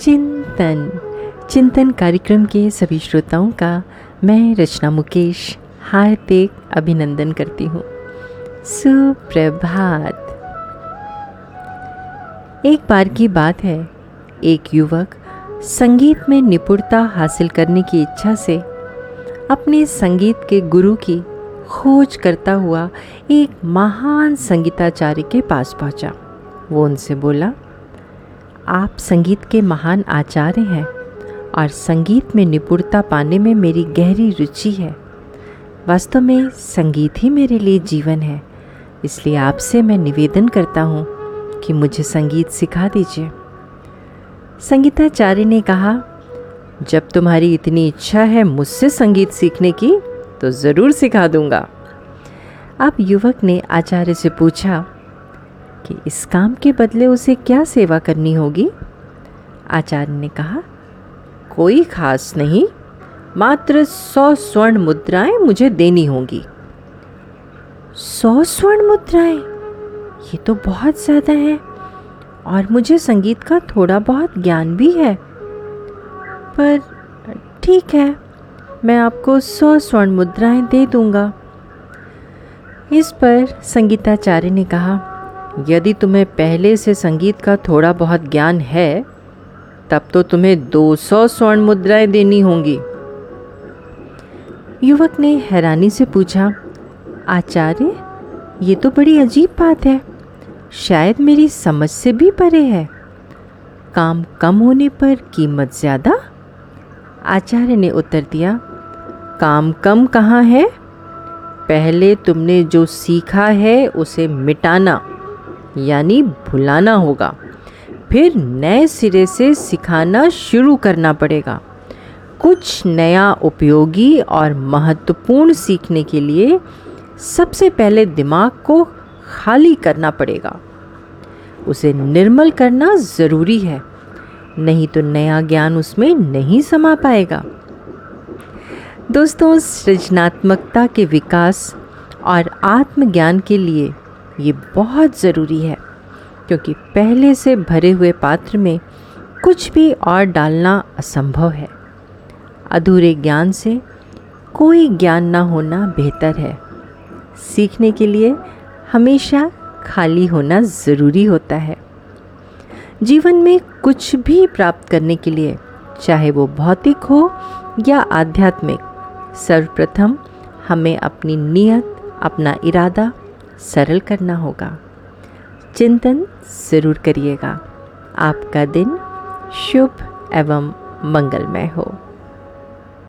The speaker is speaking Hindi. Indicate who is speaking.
Speaker 1: चिंतन। चिंतन कार्यक्रम के सभी श्रोताओं का मैं रचना मुकेश हार्दिक अभिनंदन करती हूँ। सुप्रभात। एक बार की बात है, एक युवक संगीत में निपुणता हासिल करने की इच्छा से अपने संगीत के गुरु की खोज करता हुआ एक महान संगीताचार्य के पास पहुँचा। वो उनसे बोला आप संगीत के महान आचार्य हैं और संगीत में निपुणता पाने में मेरी गहरी रुचि है। वास्तव में संगीत ही मेरे लिए जीवन है, इसलिए आपसे मैं निवेदन करता हूँ कि मुझे संगीत सिखा दीजिए। संगीताचार्य ने कहा, जब तुम्हारी इतनी इच्छा है मुझसे संगीत सीखने की तो ज़रूर सिखा दूँगा। अब युवक ने आचार्य से पूछा कि इस काम के बदले उसे क्या सेवा करनी होगी? आचार्य ने कहा, कोई खास नहीं, मात्र सौ स्वर्ण मुद्राएँ मुझे देनी होंगी। सौ स्वर्ण मुद्राएँ? ये तो बहुत ज़्यादा है, और मुझे संगीत का थोड़ा बहुत ज्ञान भी है। पर ठीक है, मैं आपको सौ स्वर्ण मुद्राएँ दे दूँगा। इस पर संगीताचार्य ने कहा यदि तुम्हें पहले से संगीत का थोड़ा बहुत ज्ञान है, तब तो तुम्हें 200 स्वर्ण मुद्राएँ देनी होंगी। युवक ने हैरानी से पूछा, आचार्य, ये तो बड़ी अजीब बात है। शायद मेरी समझ से भी परे है। काम कम होने पर कीमत ज़्यादा? आचार्य ने उत्तर दिया, काम कम कहाँ है? पहले तुमने जो सीखा है, उसे मिटाना। यानी भुलाना होगा। फिर नए सिरे से सिखाना शुरू करना पड़ेगा। कुछ नया उपयोगी और महत्वपूर्ण सीखने के लिए सबसे पहले दिमाग को खाली करना पड़ेगा। उसे निर्मल करना ज़रूरी है, नहीं तो नया ज्ञान उसमें नहीं समा पाएगा। दोस्तों, सृजनात्मकता के विकास और आत्मज्ञान के लिए ये बहुत ज़रूरी है, क्योंकि पहले से भरे हुए पात्र में कुछ भी और डालना असंभव है। अधूरे ज्ञान से कोई ज्ञान ना होना बेहतर है। सीखने के लिए हमेशा खाली होना ज़रूरी होता है। जीवन में कुछ भी प्राप्त करने के लिए, चाहे वो भौतिक हो या आध्यात्मिक, सर्वप्रथम हमें अपनी नीयत, अपना इरादा सरल करना होगा। चिंतन ज़रूर करिएगा। आपका दिन शुभ एवं मंगलमय हो।